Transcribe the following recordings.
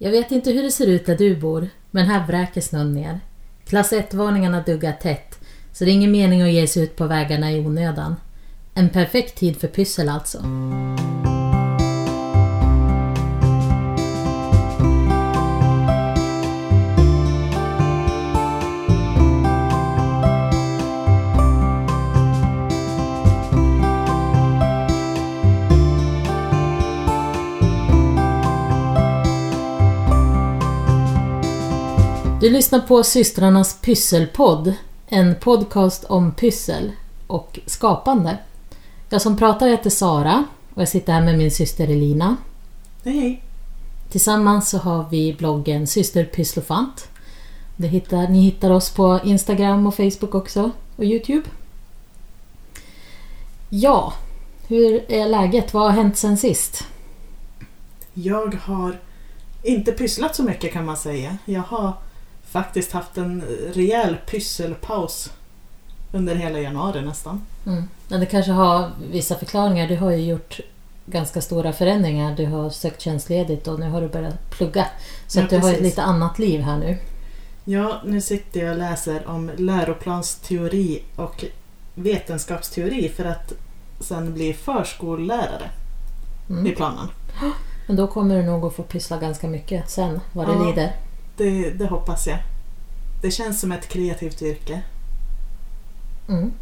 Jag vet inte hur det ser ut där du bor, men här vräker snön ner. Klass 1-varningarna duggar tätt, så det är ingen mening att ge sig ut på vägarna i onödan. En perfekt tid för pyssel alltså. Du lyssnar på systrarnas pysselpodd. En podcast om pyssel och skapande. Jag som pratar heter Sara och jag sitter här med min syster Elina. Hej hej! Tillsammans så har vi bloggen Syster Pysslofant. Det hittar, ni hittar oss på Instagram och Facebook också och Youtube. Ja, hur är läget? Vad har hänt sen sist? Jag har inte pysslat så mycket kan man säga. Jag har faktiskt haft en rejäl pysselpaus under hela januari nästan. Mm. Men det kanske har vissa förklaringar. Du har ju gjort ganska stora förändringar. Du har sökt tjänstledigt och nu har du börjat plugga. Så Ja, att du har ett precis. lite annat liv här nu. Ja, nu sitter jag och läser om läroplansteori och vetenskapsteori för att sen bli förskollärare i Mm. planen. Men då kommer du nog att få pyssla ganska mycket sen vad det Ja. lider. Det, det hoppas jag. Det känns som ett kreativt yrke. Mm.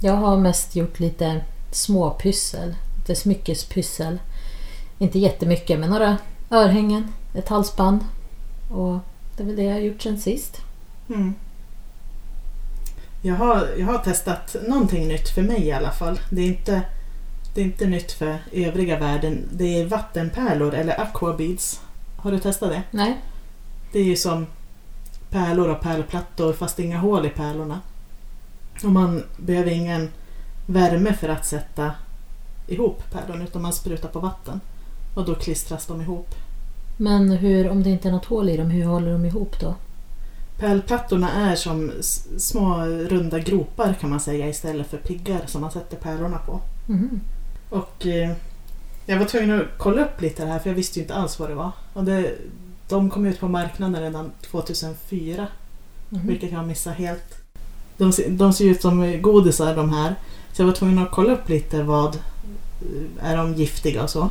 Jag har mest gjort lite småpyssel. Lite smyckespyssel. Inte jättemycket men några örhängen, ett halsband. Och det är väl det jag har gjort sen sist. Mm. Jag, har, jag har testat någonting nytt för mig i alla fall. Det är inte, det är inte nytt för övriga världen. Det är vattenpärlor eller aquabeads. Har du testat det? Nej? Det är ju som pärlor och pärlplattor fast inga hål i pärlorna. Och man behöver ingen värme för att sätta ihop pärlorna utan man sprutar på vatten. Och då klistras de ihop. Men hur, om det inte är något hål i dem, hur håller de ihop då? Pärlplattorna är som små runda gropar kan man säga istället för piggar som man sätter pärlorna på. Mhm. Och eh, jag var tvungen att kolla upp lite det här för jag visste ju inte alls vad det var. Och det, de kom ut på marknaden redan 2004 Mhm. vilket jag missade helt. De, ser- de ser ut som godisar de här. Så jag var tvungen att kolla upp lite vad eh, är de giftiga och så.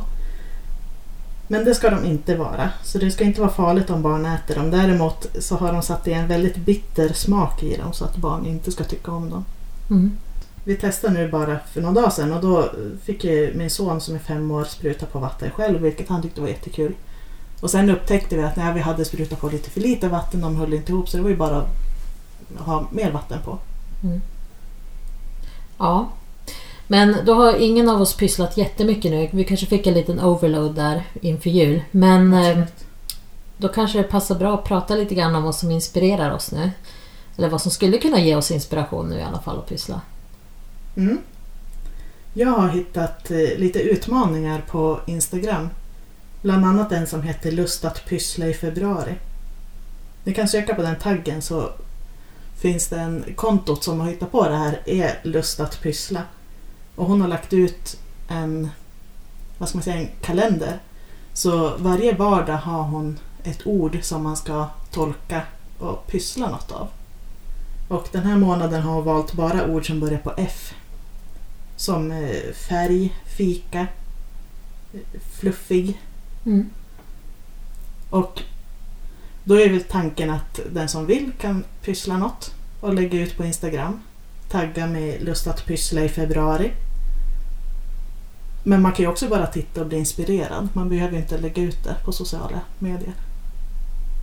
Men det ska de inte vara. Så det ska inte vara farligt om barn äter dem. Däremot så har de satt i en väldigt bitter smak i dem så att barn inte ska tycka om dem. Mm. Vi testade nu bara för några dagar sedan och då fick ju min son som är fem år spruta på vatten själv vilket han tyckte var jättekul. Och sen upptäckte vi att när vi hade sprutat på lite för lite vatten, de höll inte ihop så det var ju bara att ha mer vatten på. Mm. Ja. Men då har ingen av oss pysslat jättemycket nu. Vi kanske fick en liten overload där inför jul. Men eh, då kanske det passar bra att prata lite grann om vad som inspirerar oss nu. Eller vad som skulle kunna ge oss inspiration nu i alla fall att pyssla. Mm. Jag har hittat eh, lite utmaningar på Instagram. Bland annat en som heter Lust att pyssla i februari. Ni kan söka på den taggen så finns det en kontot som har hittat på det här är Lust att pyssla. Och hon har lagt ut en, vad ska man säga, en kalender. Så varje vardag har hon ett ord som man ska tolka och pyssla något av. Och den här månaden har hon valt bara ord som börjar på F. Som eh, färg, fika, fluffig. Mm. Och då är väl tanken att den som vill kan pyssla något och lägga ut på Instagram. Tagga med lust att pyssla i februari. Men man kan ju också bara titta och bli inspirerad. Man behöver inte lägga ut det på sociala medier.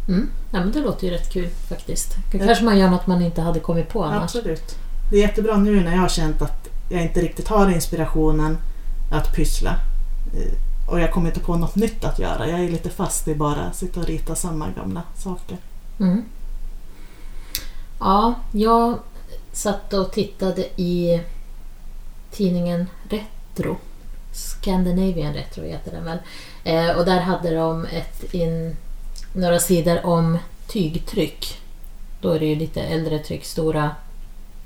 Mm. Ja, men det låter ju rätt kul faktiskt. Kanske man gör något man inte hade kommit på annars. Absolut. Det är jättebra nu när jag har känt att jag inte riktigt har inspirationen att pyssla. Och jag kommer inte på något nytt att göra. Jag är lite fast i bara att sitta och rita samma gamla saker. Mm. Ja, jag satt och tittade i tidningen Retro. Scandinavian Retro heter den väl. Eh, och där hade de ett in, några sidor om tygtryck. Då är det ju lite äldre tryck, stora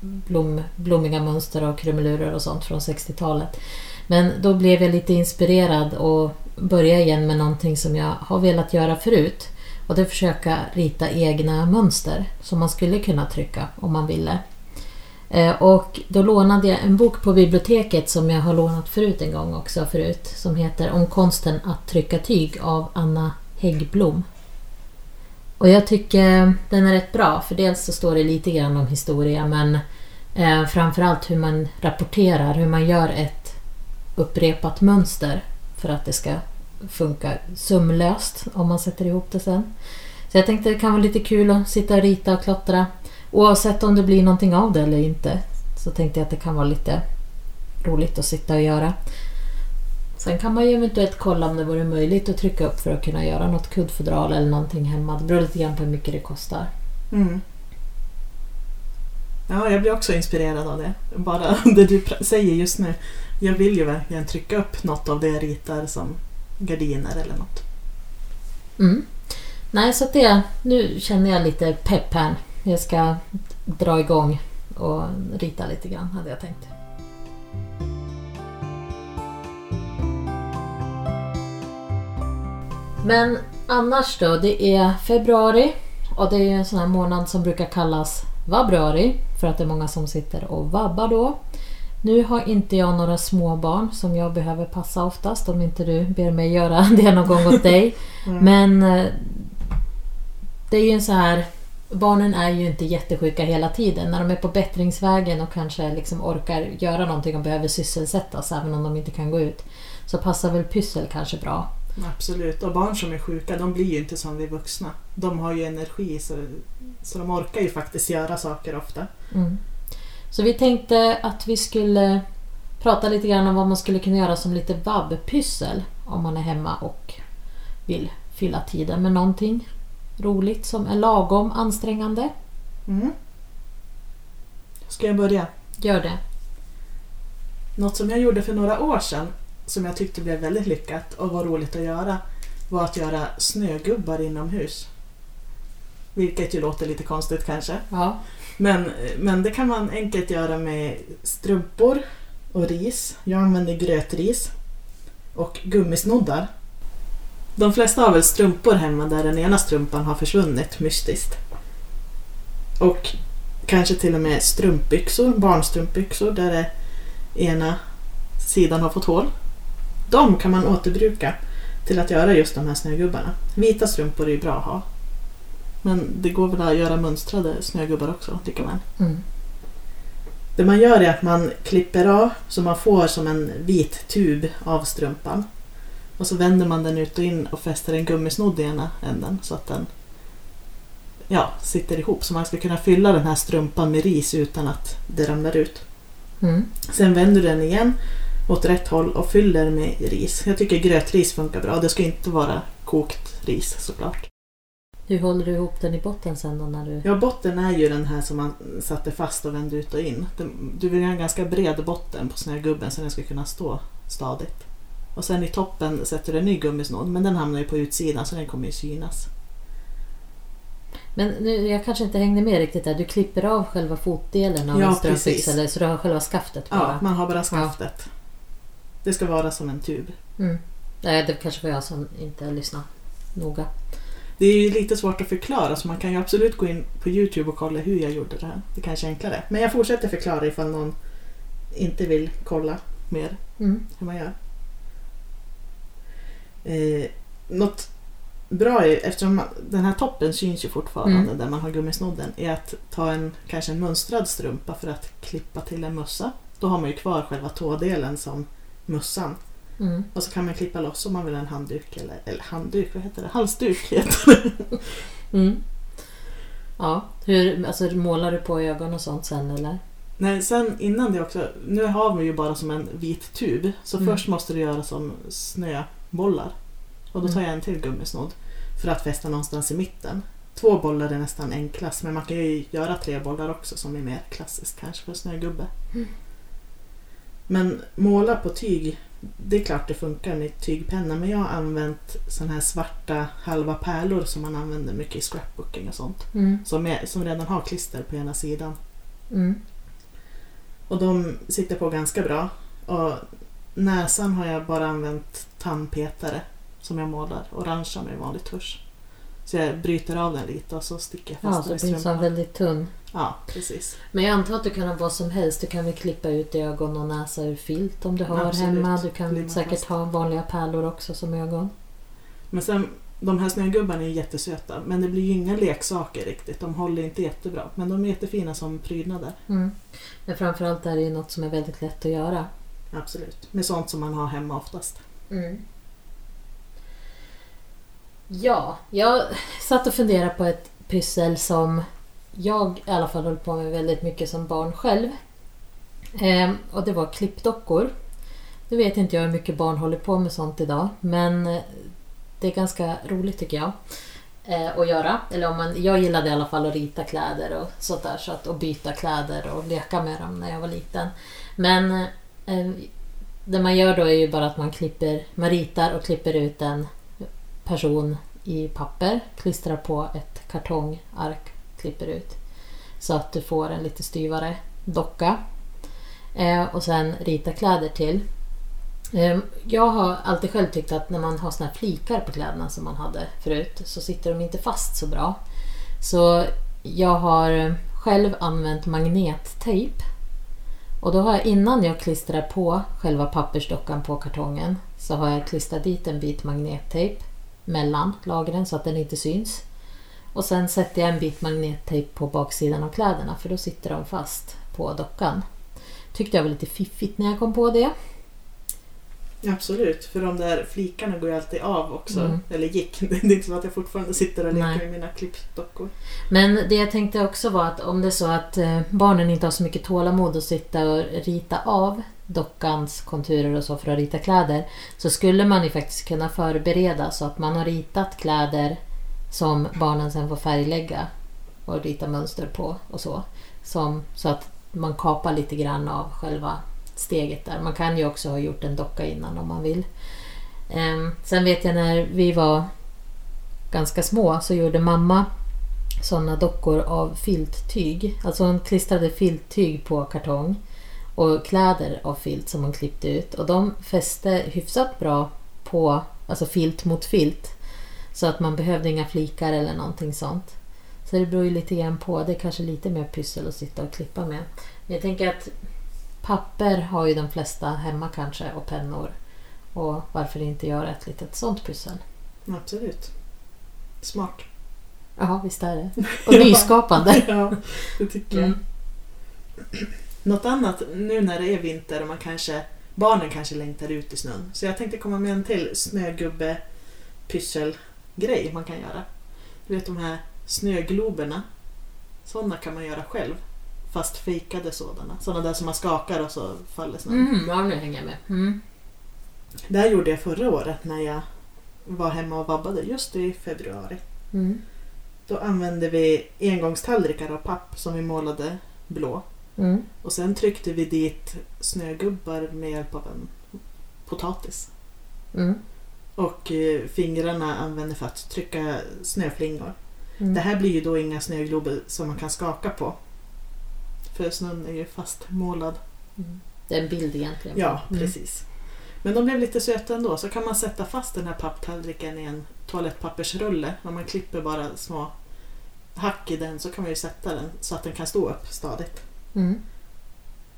blom, blommiga mönster och krumelurer och sånt från 60-talet. Men då blev jag lite inspirerad och började igen med någonting som jag har velat göra förut. Och det är försöka rita egna mönster som man skulle kunna trycka om man ville. Eh, och då lånade jag en bok på biblioteket som jag har lånat förut en gång också förut. Som heter Om konsten att trycka tyg av Anna Häggblom. Och jag tycker den är rätt bra för dels så står det lite grann om historia men eh, framförallt hur man rapporterar, hur man gör ett upprepat mönster för att det ska funka sömlöst om man sätter ihop det sen. Så jag tänkte det kan vara lite kul att sitta och rita och klottra Oavsett om det blir någonting av det eller inte så tänkte jag att det kan vara lite roligt att sitta och göra. Sen kan man ju eventuellt kolla om det vore möjligt att trycka upp för att kunna göra något kuddfodral eller någonting hemma. Det beror lite grann på hur mycket det kostar. Mm. Ja, jag blir också inspirerad av det. Bara det du säger just nu. Jag vill ju verkligen trycka upp något av det jag ritar som gardiner eller något. Mm. Nej, så det, nu känner jag lite pepp här. Jag ska dra igång och rita lite grann hade jag tänkt. Men annars då, det är februari och det är en sån här månad som brukar kallas vabruari för att det är många som sitter och vabbar då. Nu har inte jag några småbarn som jag behöver passa oftast om inte du ber mig göra det någon gång åt dig. Mm. Men eh, det är ju en så här barnen är ju inte jättesjuka hela tiden. När de är på bättringsvägen och kanske liksom orkar göra någonting och behöver sysselsättas även om de inte kan gå ut. Så passar väl pyssel kanske bra. Absolut, och barn som är sjuka de blir ju inte som vi vuxna. De har ju energi så, så de orkar ju faktiskt göra saker ofta. Mm. Så vi tänkte att vi skulle prata lite grann om vad man skulle kunna göra som lite vabbpyssel om man är hemma och vill fylla tiden med någonting roligt som är lagom ansträngande. Mm. Ska jag börja? Gör det. Något som jag gjorde för några år sedan som jag tyckte blev väldigt lyckat och var roligt att göra var att göra snögubbar inomhus. Vilket ju låter lite konstigt kanske. Ja. Men, men det kan man enkelt göra med strumpor och ris. Jag använder grötris och gummisnoddar. De flesta har väl strumpor hemma där den ena strumpan har försvunnit mystiskt. Och kanske till och med strumpbyxor, barnstrumpbyxor där det ena sidan har fått hål. De kan man återbruka till att göra just de här snögubbarna. Vita strumpor är ju bra att ha. Men det går väl att göra mönstrade snögubbar också, tycker man. Mm. Det man gör är att man klipper av så man får som en vit tub av strumpan. Och så vänder man den ut och in och fäster en gummisnodd i ena änden så att den ja, sitter ihop. Så man ska kunna fylla den här strumpan med ris utan att det ramlar ut. Mm. Sen vänder du den igen åt rätt håll och fyller med ris. Jag tycker grötris funkar bra. Det ska inte vara kokt ris såklart. Hur håller du ihop den i botten sen då? När du... Ja, botten är ju den här som man satte fast och vände ut och in. Du vill ha en ganska bred botten på snögubben så den ska kunna stå stadigt. Och sen i toppen sätter du en ny gummisnodd men den hamnar ju på utsidan så den kommer ju synas. Men nu, jag kanske inte hängde med riktigt där. Du klipper av själva fotdelen av ja, en strumpbyxa eller så du har själva skaftet bara? Ja, man har bara skaftet. Ja. Det ska vara som en tub. Mm. Nej, det kanske var jag som inte lyssnade noga. Det är ju lite svårt att förklara så man kan ju absolut gå in på Youtube och kolla hur jag gjorde det här. Det kanske är enklare. Men jag fortsätter förklara ifall någon inte vill kolla mer mm. hur man gör. Eh, något bra är, eftersom man, den här toppen syns ju fortfarande mm. där man har gummisnodden, är att ta en kanske en mönstrad strumpa för att klippa till en mössa. Då har man ju kvar själva tådelen som mössan. Mm. Och så kan man klippa loss om man vill ha en handduk eller, eller handduk, vad heter det? Halsduk heter det. mm. Ja, hur, alltså målar du på ögon och sånt sen eller? Nej, sen innan det också. Nu har vi ju bara som en vit tub. Så mm. först måste du göra som snöbollar. Och då tar mm. jag en till gummisnodd. För att fästa någonstans i mitten. Två bollar är nästan enklast men man kan ju göra tre bollar också som är mer klassiskt kanske för snögubbe. Mm. Men måla på tyg, det är klart det funkar med tygpenna men jag har använt såna här svarta halva pärlor som man använder mycket i scrapbooking och sånt. Mm. Som, är, som redan har klister på ena sidan. Mm. Och de sitter på ganska bra. Och näsan har jag bara använt tandpetare som jag målar orangea med vanlig tusch. Så jag bryter av den lite och så sticker jag Ja, fast så den i blir den så strumpan. väldigt tunn. Ja, precis. Men jag antar att du kan ha vad som helst. Du kan väl klippa ut ögon och näsa ur filt om du har Absolut. hemma. Du kan Limma säkert fast. ha vanliga pärlor också som ögon. Men sen, de här snögubbarna är jättesöta men det blir ju inga leksaker riktigt. De håller inte jättebra. Men de är jättefina som prydnader. Mm. Men framförallt är det ju något som är väldigt lätt att göra. Absolut. Med sånt som man har hemma oftast. Mm. Ja, jag satt och funderade på ett pyssel som jag i alla fall höll på med väldigt mycket som barn själv. Eh, och det var klippdockor. Nu vet inte jag hur mycket barn håller på med sånt idag men eh, det är ganska roligt tycker jag. Eh, att göra. Eller om man, jag gillade i alla fall att rita kläder och sånt där. Så att, och byta kläder och leka med dem när jag var liten. Men eh, eh det man gör då är ju bara att man klipper, man ritar och klipper ut en person i papper, klistrar på ett kartongark, klipper ut. Så att du får en lite styvare docka. Eh, och sen rita kläder till. Eh, jag har alltid själv tyckt att när man har såna här flikar på kläderna som man hade förut så sitter de inte fast så bra. Så jag har själv använt magnettejp och då har jag innan jag klistrar på själva pappersdockan på kartongen så har jag klistrat dit en bit magnettejp mellan lagren så att den inte syns. Och sen sätter jag en bit magnettejp på baksidan av kläderna för då sitter de fast på dockan. Tyckte jag var lite fiffigt när jag kom på det. Absolut, för de där flikarna går ju alltid av också. Mm. Eller gick. Det är inte så att jag fortfarande sitter och leker Nej. med mina klippdockor. Men det jag tänkte också var att om det är så att eh, barnen inte har så mycket tålamod att sitta och rita av dockans konturer och så för att rita kläder så skulle man ju faktiskt kunna förbereda så att man har ritat kläder som barnen sen får färglägga och rita mönster på och så. Som, så att man kapar lite grann av själva steget där. Man kan ju också ha gjort en docka innan om man vill. Ehm, sen vet jag när vi var ganska små så gjorde mamma sådana dockor av filttyg. Alltså hon klistrade filttyg på kartong och kläder av filt som hon klippte ut. Och de fäste hyfsat bra på, alltså filt mot filt. Så att man behövde inga flikar eller någonting sånt. Så det beror ju lite grann på. Det är kanske lite mer pyssel att sitta och klippa med. Jag tänker att papper har ju de flesta hemma kanske och pennor. Och varför inte göra ett litet sånt pussel? Absolut. Smart. Ja, visst är det. Och nyskapande. ja, det tycker jag. Mm. Något annat nu när det är vinter och man kanske barnen kanske längtar ut i snön. Så jag tänkte komma med en till snögubbe pysselgrej man kan göra. Du vet de här snögloberna. Sådana kan man göra själv. Fast fejkade sådana. Sådana där som man skakar och så faller snön. Mm, ja, nu hänger jag med. Mm. Det här gjorde jag förra året när jag var hemma och vabbade just i februari. Mm. Då använde vi engångstallrikar av papp som vi målade blå. Mm. Och sen tryckte vi dit snögubbar med hjälp av en potatis. Mm. Och eh, fingrarna använde för att trycka snöflingor. Mm. Det här blir ju då inga snöglober som man kan skaka på. För snön är ju fastmålad. Mm. Det är en bild egentligen. Ja, Mm. precis. Men de blev lite söta ändå. Så kan man sätta fast den här papptallriken i en toalettpappersrulle. Om man klipper bara små hack i den så kan man ju sätta den så att den kan stå upp stadigt. Mm.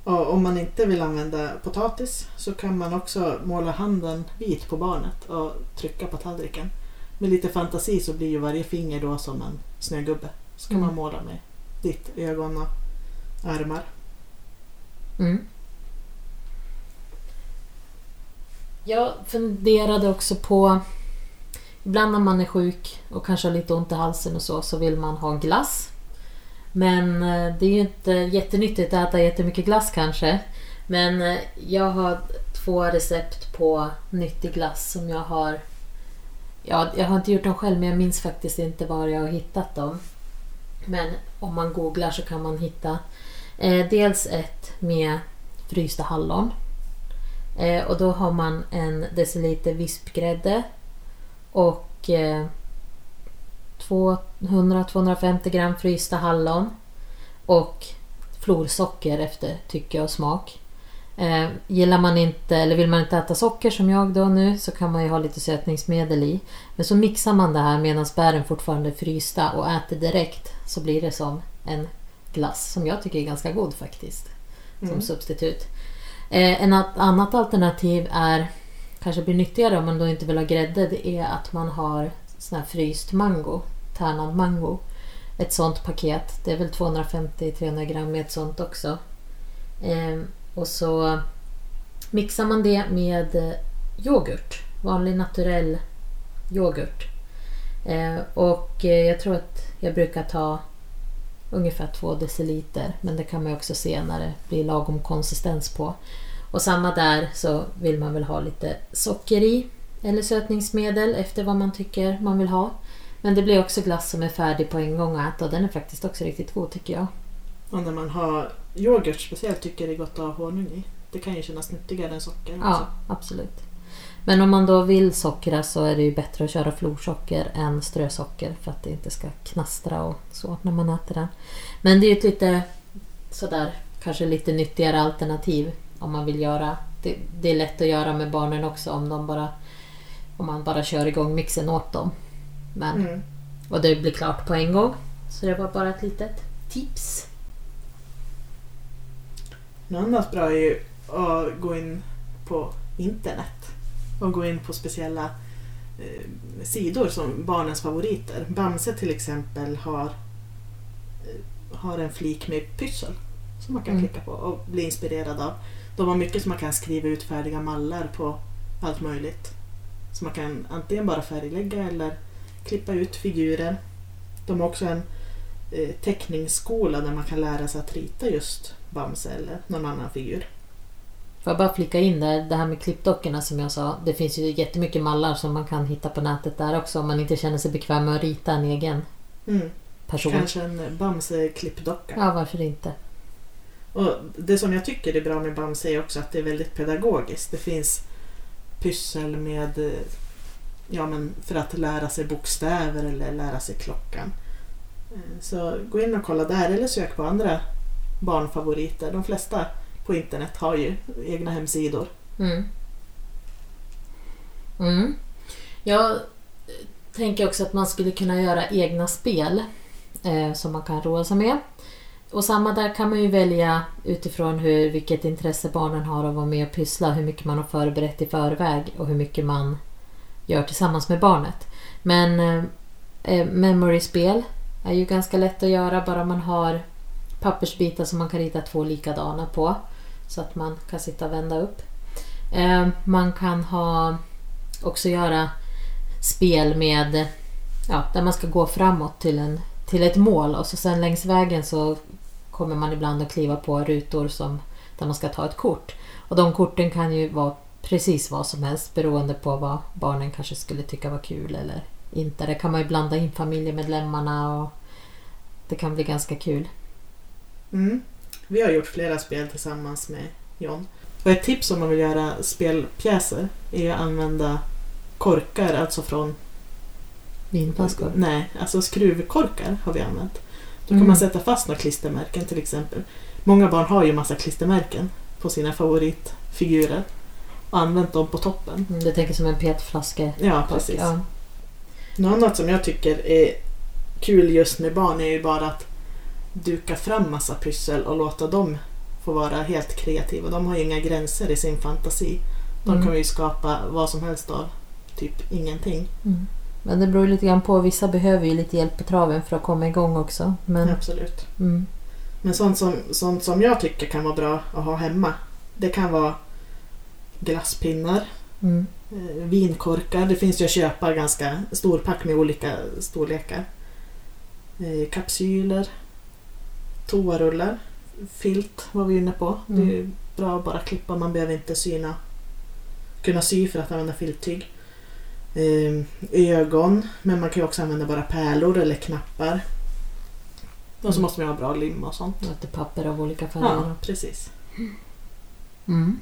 Och om man inte vill använda potatis så kan man också måla handen vit på barnet och trycka på tallriken. Med lite fantasi så blir ju varje finger då som en snögubbe. Så kan Mm. man måla med ditt ögon och armar. Mm. Jag funderade också på Ibland när man är sjuk och kanske har lite ont i halsen och så, så vill man ha glass. Men eh, det är ju inte jättenyttigt att äta jättemycket glass kanske. Men eh, jag har två recept på nyttig glass som jag har... Ja, jag har inte gjort dem själv men jag minns faktiskt inte var jag har hittat dem. Men om man googlar så kan man hitta eh, dels ett med frysta hallon. Eh, och då har man en deciliter vispgrädde och eh, 200-250 gram frysta hallon och florsocker efter tycke och smak. Eh, gillar man inte, eller vill man inte äta socker som jag då nu så kan man ju ha lite sötningsmedel i. Men så mixar man det här medan bären fortfarande är frysta och äter direkt så blir det som en glass som jag tycker är ganska god faktiskt. Som Mm. substitut. Eh, en annat alternativ är, kanske blir nyttigare om man då inte vill ha grädde, det är att man har sån här fryst mango, tärnad mango. Ett sånt paket, det är väl 250-300 gram i ett sånt också. Eh, och så mixar man det med eh, yoghurt, vanlig naturell yoghurt. Ehm, eh, och jag tror att jag brukar ta ungefär 2 deciliter. Men det kan man också se när det blir lagom konsistens på. Och samma där så vill man väl ha lite socker i. Eller sötningsmedel efter vad man tycker man vill ha. Men det blir också glass som är färdig på en gång att äta och den är faktiskt också riktigt god tycker jag. Och när man har yoghurt speciellt tycker jag det är gott att ha honung i. Det kan ju kännas nyttigare än socker också. Ja, absolut. Men om man då vill sockra så är det ju bättre att köra florsocker än strösocker för att det inte ska knastra och så när man äter den. Men det är ju ett lite sådär kanske lite nyttigare alternativ om man vill göra. Det, det är lätt att göra med barnen också om de bara om man bara kör igång mixen åt dem. Men, Mm. Och det blir klart på en gång. Så det var bara ett litet tips. Något annat bra är ju att gå in på internet och gå in på speciella eh, sidor som barnens favoriter. Bamse till exempel har, eh, har en flik med pyssel som man kan Mm. klicka på och bli inspirerad av. De har mycket som man kan skriva ut färdiga mallar på allt möjligt. Så man kan antingen bara färglägga eller klippa ut figurer. De har också en eh, teckningsskola där man kan lära sig att rita just Bamse eller någon annan figur. Får jag bara flika in där, det här med klippdockorna som jag sa. Det finns ju jättemycket mallar som man kan hitta på nätet där också om man inte känner sig bekväm med att rita en egen Mm. person. Kanske en Bamse-klippdocka. Ja, varför inte? Och det som jag tycker är bra med Bamse är också att det är väldigt pedagogiskt. Det finns pyssel med eh, ja, men för att lära sig bokstäver eller lära sig klockan. Eh, så gå in och kolla där eller sök på andra barnfavoriter. De flesta på internet har ju egna hemsidor. Mm. Mm. Jag tänker också att man skulle kunna göra egna spel eh, som man kan roa sig med. Och samma där kan man ju välja utifrån hur, vilket intresse barnen har av att vara med och pyssla, hur mycket man har förberett i förväg och hur mycket man gör tillsammans med barnet. Men eh, eh, memory-spel är ju ganska lätt att göra bara man har pappersbitar som man kan rita två likadana på. Så att man kan sitta och vända upp. Eh, man kan ha också göra spel med ja, där man ska gå framåt till, en, till ett mål och så sen längs vägen så kommer man ibland att kliva på rutor som, där man ska ta ett kort. Och de korten kan ju vara precis vad som helst beroende på vad barnen kanske skulle tycka var kul eller inte. Det kan man ju blanda in familjemedlemmarna och det kan bli ganska kul. Mm. Vi har gjort flera spel tillsammans med John. Och ett tips om man vill göra spelpjäser är att använda korkar, alltså från... Vinflaskor. Nej, alltså skruvkorkar har vi använt. Då kan Mm. man sätta fast några klistermärken till exempel. Många barn har ju massa klistermärken på sina favoritfigurer. Och använt dem på toppen. Mm, Du tänker som en petflaska. Ja, precis. Ja. Något annat som jag tycker är kul just med barn är ju bara att duka fram massa pyssel och låta dem få vara helt kreativa. De har ju inga gränser i sin fantasi. De Mm. kan ju skapa vad som helst av typ ingenting. Mm. Men det beror lite grann på. Vissa behöver ju lite hjälp på traven för att komma igång också. Men, Absolut. mm. Men sånt som, sånt som jag tycker kan vara bra att ha hemma. Det kan vara glasspinnar, Mm. eh, vinkorkar. Det finns ju att köpa ganska stor pack med olika storlekar. Eh, kapsyler, toarullar, filt var vi inne på. Det är ju bra att bara klippa, man behöver inte syna. Kunna sy för att använda filttyg. Eh, ögon, men man kan ju också använda bara pärlor eller knappar. Och så Mm. måste man ha bra lim och sånt. Och papper av olika färger. Ja, precis. Mm.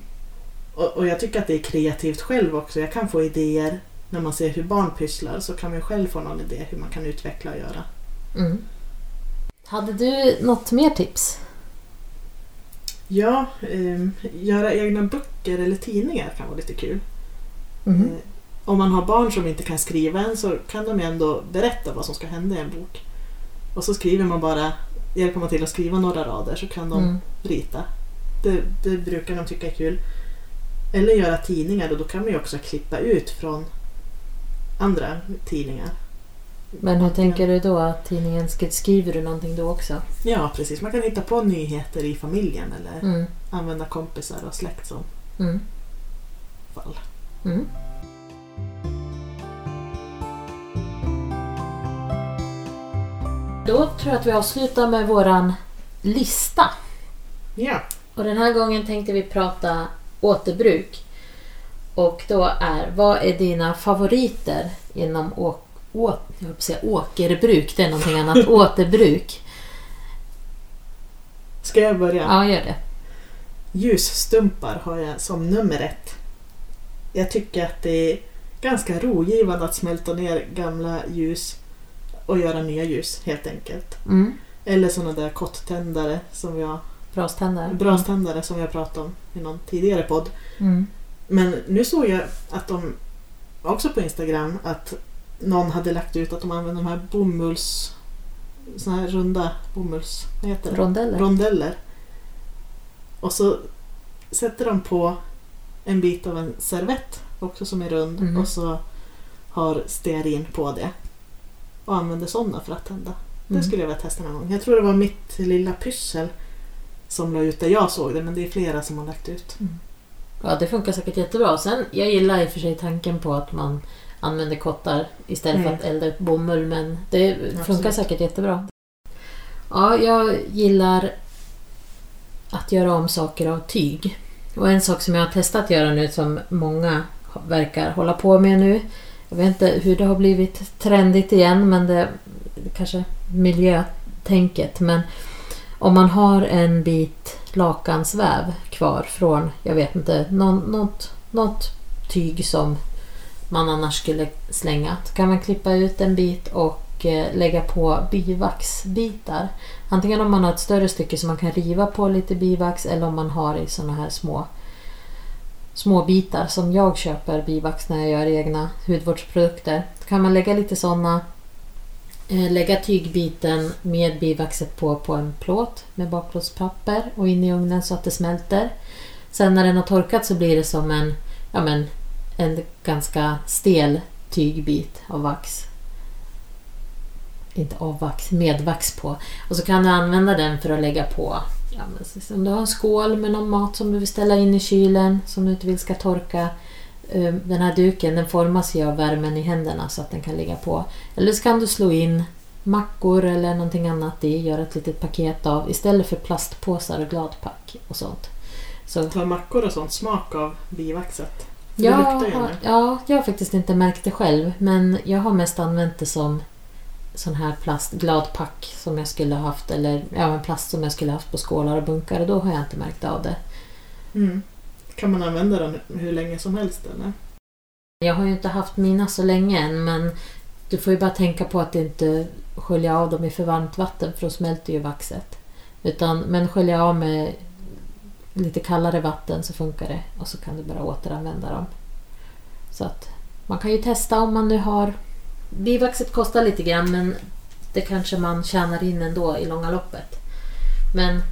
Och, och jag tycker att det är kreativt själv också. Jag kan få idéer när man ser hur barn pysslar så kan man själv få någon idé hur man kan utveckla och göra. Mm. Hade du något mer tips? Ja, ehm, göra egna böcker eller tidningar kan vara lite kul. Mhm. Eh, om man har barn som inte kan skriva än så kan de ändå berätta vad som ska hända i en bok. Och så skriver man bara, hjälper man till att skriva några rader så kan de Mm. rita. Det, det brukar de tycka är kul. Eller göra tidningar och då kan man ju också klippa ut från andra tidningar. Men hur tänker du då att tidningen sk- skriver du någonting då också? Ja, precis. Man kan hitta på nyheter i familjen eller Mm. använda kompisar och släkt som Mm. fall. Mm. Då tror jag att vi avslutar med våran lista. Ja, Och den här gången tänkte vi prata återbruk. Och då är, vad är dina favoriter inom å, å, jag säga åkerbruk? Det är någonting annat. Återbruk. ska jag börja? Ja, gör det. Ljusstumpar har jag som nummer ett. Jag tycker att det är ganska rogivande att smälta ner gamla ljus och göra nya ljus helt enkelt. Mm. Eller sådana där kotttändare som har, Braständare. braständare som vi har pratat om i någon tidigare podd. Mm. Men nu såg jag att de, också på Instagram, att någon hade lagt ut att de använder de här bomulls... Såna här runda bomulls... Vad heter det? Rondeller. rondeller. Och så sätter de på en bit av en servett också som är rund Mhm. och så har stearin på det. Och använder sådana för att tända. Det Mm. skulle jag vilja testa någon gång. Jag tror det var mitt lilla pyssel som la ut det. Jag såg det men det är flera som har lagt ut. Ja, det funkar säkert jättebra. Sen, jag gillar i och för sig tanken på att man använder kottar istället Mm. för att elda upp bomull, men det funkar Absolut. säkert jättebra. Ja, jag gillar att göra om saker av tyg. Och en sak som jag har testat att göra nu som många verkar hålla på med nu. Jag vet inte hur det har blivit trendigt igen, men det kanske miljötänket. Men om man har en bit lakansväv kvar från, jag vet inte, någon, något, något tyg som man annars skulle slänga. Så kan man klippa ut en bit och eh, lägga på bivaxbitar. Antingen om man har ett större stycke som man kan riva på lite bivax eller om man har i sådana här små små bitar som jag köper bivax när jag gör egna hudvårdsprodukter. Då kan man lägga lite sådana Eh, lägga tygbiten med bivaxet på på en plåt med bakplåtspapper och in i ugnen så att det smälter. Sen när den har torkat så blir det som en, ja men, en ganska stel tygbit av vax. Inte av vax, med vax på. Och så kan du använda den för att lägga på Ja, men om du har en skål med någon mat som du vill ställa in i kylen som du inte vill ska torka eh, Den här duken den formas ju av värmen i händerna så att den kan ligga på. Eller så kan du slå in mackor eller någonting annat i, göra ett litet paket av istället för plastpåsar och gladpack och sånt. Så Tar mackor och sånt smak av bivaxet? Det jag har, ja, jag har faktiskt inte märkt det själv men jag har mest använt det som sån här plast, gladpack som jag skulle ha haft eller ja, plast som jag skulle ha haft på skålar och bunkar och då har jag inte märkt av det. Mm. Kan man använda den hur länge som helst eller? Jag har ju inte haft mina så länge än men du får ju bara tänka på att inte skölja av dem i för varmt vatten för då smälter ju vaxet. Utan, men skölja av med lite kallare vatten så funkar det och så kan du bara återanvända dem. Så att man kan ju testa om man nu har... Bivaxet kostar lite grann men det kanske man tjänar in ändå i långa loppet. Men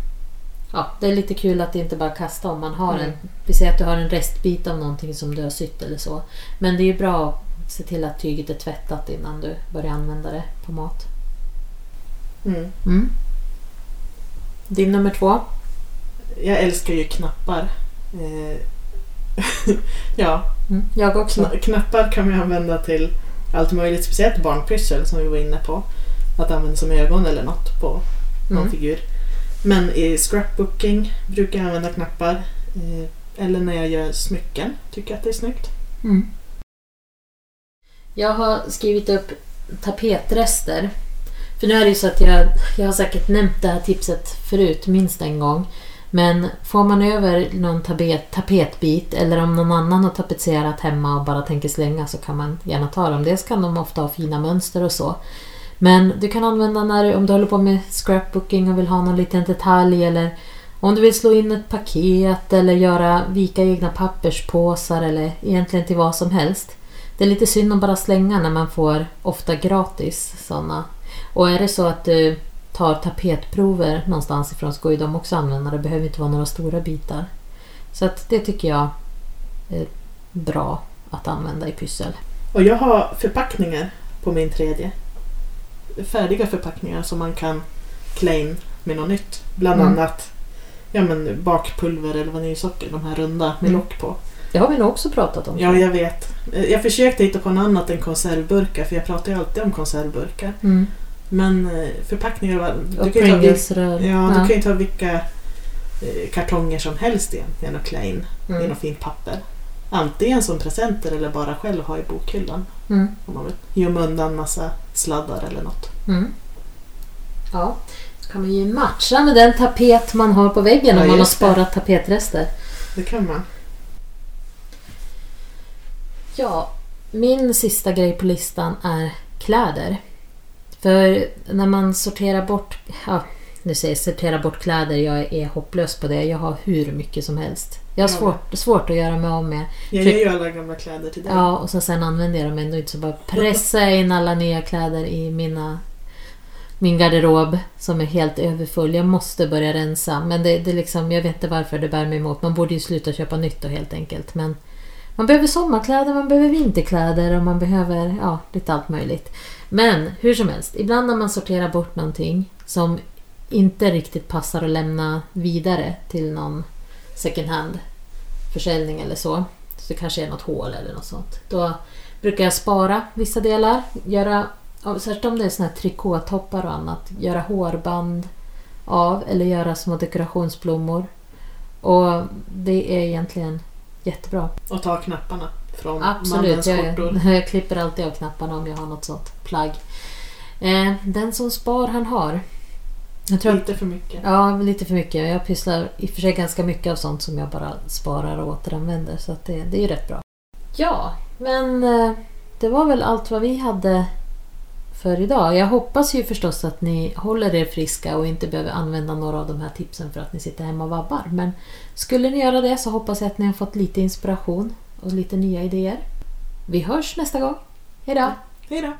ja, det är lite kul att inte bara kasta om man har Mm. en... Vi säger att du har en restbit av någonting som du har sytt eller så. Men det är ju bra att se till att tyget är tvättat innan du börjar använda det på mat. Mm. Mm. Din nummer två? Jag älskar ju knappar. Eh, ja, Mm. Jag också. kna- knappar kan man använda till allt möjligt. Speciellt barnpyssel som vi var inne på. Att använda som ögon eller något på någon Mm. figur. Men i scrapbooking brukar jag använda knappar. Eh, eller när jag gör smycken tycker jag att det är snyggt. Mm. Jag har skrivit upp tapetrester. För nu är det ju så att jag, jag har säkert nämnt det här tipset förut, minst en gång. Men får man över någon tapet, tapetbit eller om någon annan har tapetserat hemma och bara tänker slänga så kan man gärna ta dem. Dels kan de ofta ha fina mönster och så. Men du kan använda när, om du håller på med scrapbooking och vill ha någon liten detalj eller Om du vill slå in ett paket eller göra vika egna papperspåsar eller egentligen till vad som helst. Det är lite synd att bara slänga när man får ofta gratis sådana. Och är det så att du tar tapetprover någonstans ifrån så går ju de också använda det. behöver inte vara några stora bitar. Så att det tycker jag är bra att använda i pyssel. Och jag har förpackningar på min tredje. Färdiga förpackningar som man kan klä in med något nytt. Bland Mm. annat ja, men bakpulver eller vaniljsocker, de här runda med Mm. lock på. Det har vi nog också pratat om. Ja, jag vet. Eh, Jag försökte hitta på något annat än konservburkar för jag pratar ju alltid om konservburkar. Mm. Men eh, förpackningar, var- du kan ju ta, ja, du kan ju ta vilka eh, kartonger som helst egentligen och klä in i Mm. något fint papper. Antingen som presenter eller bara själv ha i bokhyllan. Mm. Om man vill gömma undan massa sladdar eller något. Mm. Ja, så kan man ju matcha med den tapet man har på väggen Ja, om man har sparat tapetrester. Det kan man. Ja, min sista grej på listan är kläder. För när man sorterar bort, ja, nu säger jag sortera bort kläder, jag är hopplös på det. Jag har hur mycket som helst. Jag har Ja. svårt, svårt att göra mig av med. Jag För- ger ju alla gamla kläder till dig. Ja, och så sen använder jag dem ändå inte. Så bara pressa in alla nya kläder i mina, min garderob som är helt överfull. Jag måste börja rensa. Men det, det liksom, jag vet inte varför det bär mig emot. Man borde ju sluta köpa nytt då helt enkelt. Men man behöver sommarkläder, man behöver vinterkläder och man behöver ja, lite allt möjligt. Men hur som helst, ibland när man sorterar bort någonting som inte riktigt passar att lämna vidare till någon second hand försäljning eller så. Så det kanske är något hål eller något sånt. Då brukar jag spara vissa delar. Göra, särskilt om det är såna här trikåtoppar och annat. Göra hårband av eller göra små dekorationsblommor. Och det är egentligen jättebra. Och ta knapparna från Absolut, mannens jag, skjortor. jag klipper alltid av knapparna om jag har något sånt plagg. Eh, den som spar han har. Tror Inte för mycket. ja, lite för mycket. Jag pysslar i och för sig ganska mycket av sånt som jag bara sparar och återanvänder. Så att det, det är ju rätt bra. Ja, men eh, det var väl allt vad vi hade för idag. Jag hoppas ju förstås att ni håller er friska och inte behöver använda några av de här tipsen för att ni sitter hemma och vabbar. Men skulle ni göra det så hoppas jag att ni har fått lite inspiration och lite nya idéer. Vi hörs nästa gång. Hejdå! Hej då!